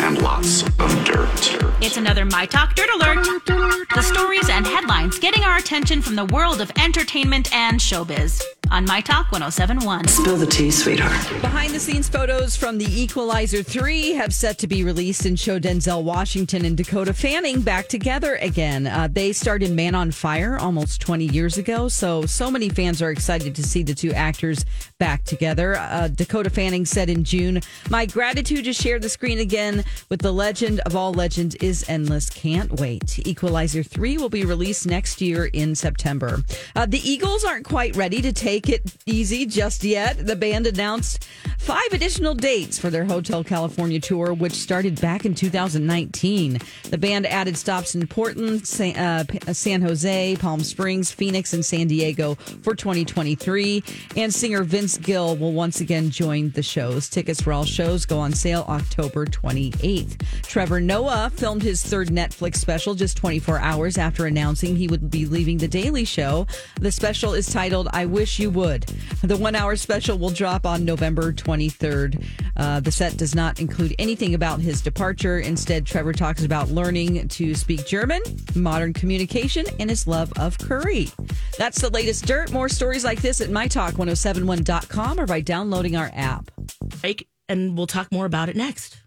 and lots of dirt. It's another My Talk Dirt Alert. The stories and headlines getting our attention from the world of entertainment and showbiz on My Talk 1071. Spill the tea, sweetheart. Behind the scenes photos from The Equalizer 3 have set to be released and show Denzel Washington and Dakota Fanning back together again. Uh, they starred in Man on Fire almost 20 years ago, so so many fans are excited to see the two actors back together. Uh, Dakota Fanning said in June, My gratitude to share the screen again with the legend of all legends is endless. Can't wait. Equalizer 3 will be released next year in September. Uh, the Eagles aren't quite ready to take it easy just yet. The band announced five additional dates for their Hotel California tour, which started back in 2019. The band added stops in Portland, San, uh, San Jose, Palm Springs, Phoenix, and San Diego for 2023. And singer Vince Gill will once again join the shows. Tickets for all shows go on sale October 28th. Trevor Noah filmed his third Netflix special just 24 hours after announcing he would be leaving The Daily Show. The special is titled I Wish You Would. The one hour special will drop on November 23rd. Uh, the set does not include anything about his departure. Instead, Trevor talks about learning to speak German, modern communication, and his love of curry. That's the latest dirt. More stories like this at mytalk1071.com or by downloading our app. Break, and we'll talk more about it next.